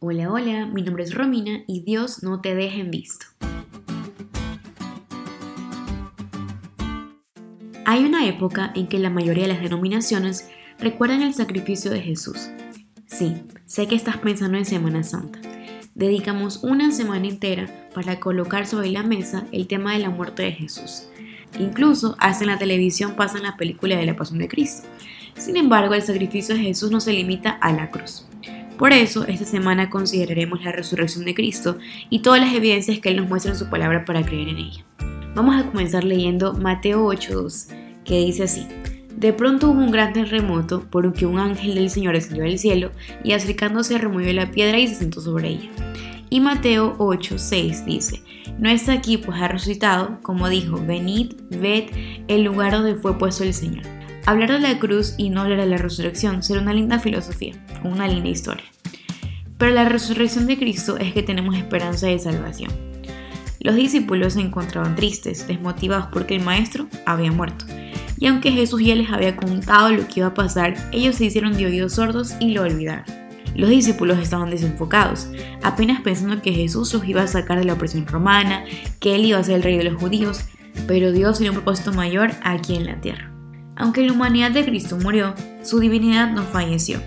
Hola, hola, mi nombre es Romina y Dios no te deje en visto. Hay una época en que la mayoría de las denominaciones recuerdan el sacrificio de Jesús. Sí, sé que estás pensando en Semana Santa. Dedicamos una semana entera para colocar sobre la mesa el tema de la muerte de Jesús. Incluso hasta la televisión pasan la película de la Pasión de Cristo. Sin embargo, el sacrificio de Jesús no se limita a la cruz. Por eso, esta semana consideraremos la resurrección de Cristo y todas las evidencias que Él nos muestra en su palabra para creer en ella. Vamos a comenzar leyendo Mateo 8.2, que dice así. De pronto hubo un gran terremoto, porque un ángel del Señor descendió del cielo y acercándose removió la piedra y se sentó sobre ella. Y Mateo 8.6 dice, No está aquí, pues ha resucitado, como dijo, venid, ved el lugar donde fue puesto el Señor. Hablar de la cruz y no hablar de la resurrección será una linda filosofía, una linda historia. Pero la resurrección de Cristo es que tenemos esperanza de salvación. Los discípulos se encontraban tristes, desmotivados porque el Maestro había muerto. Y aunque Jesús ya les había contado lo que iba a pasar, ellos se hicieron de oídos sordos y lo olvidaron. Los discípulos estaban desenfocados, apenas pensando que Jesús los iba a sacar de la opresión romana, que él iba a ser el rey de los judíos, pero Dios tenía un propósito mayor aquí en la tierra. Aunque la humanidad de Cristo murió, su divinidad no falleció.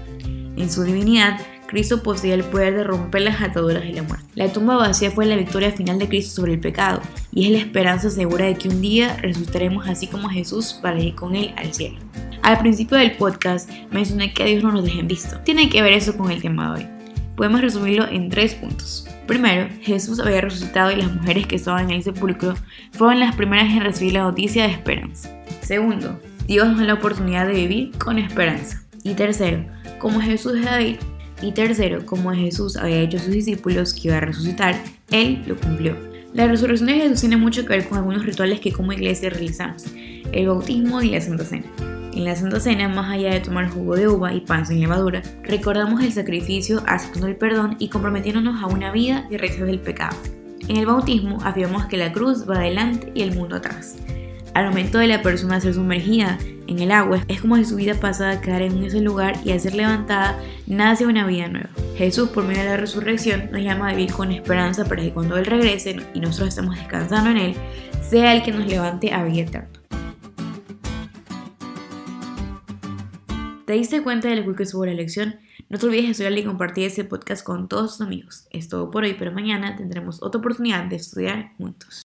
En su divinidad, Cristo poseía el poder de romper las ataduras de la muerte. La tumba vacía fue la victoria final de Cristo sobre el pecado y es la esperanza segura de que un día resucitaremos así como Jesús para ir con Él al cielo. Al principio del podcast mencioné que a Dios no nos dejen visto. Tiene que ver eso con el tema de hoy. Podemos resumirlo en tres puntos. Primero, Jesús había resucitado y las mujeres que estaban en el sepulcro fueron las primeras en recibir la noticia de esperanza. Segundo, Dios nos da la oportunidad de vivir con esperanza. Y tercero, como Jesús es David, y tercero, como Jesús había hecho a sus discípulos que iba a resucitar, Él lo cumplió. La resurrección de Jesús tiene mucho que ver con algunos rituales que como iglesia realizamos, el bautismo y la Santa Cena. En la Santa Cena, más allá de tomar jugo de uva y pan sin levadura, recordamos el sacrificio, aceptando el perdón y comprometiéndonos a una vida de rechazo del pecado. En el bautismo afirmamos que la cruz va adelante y el mundo atrás. Al momento de la persona ser sumergida en el agua, es como si su vida pasada quedara en ese lugar y al ser levantada nace una vida nueva. Jesús, por medio de la resurrección, nos llama a vivir con esperanza para que cuando Él regrese y nosotros estemos descansando en Él, sea el que nos levante a vida eterna. ¿Te diste cuenta de lo que subo la lección? No te olvides de estudiar y compartir este podcast con todos tus amigos. Es todo por hoy, pero mañana tendremos otra oportunidad de estudiar juntos.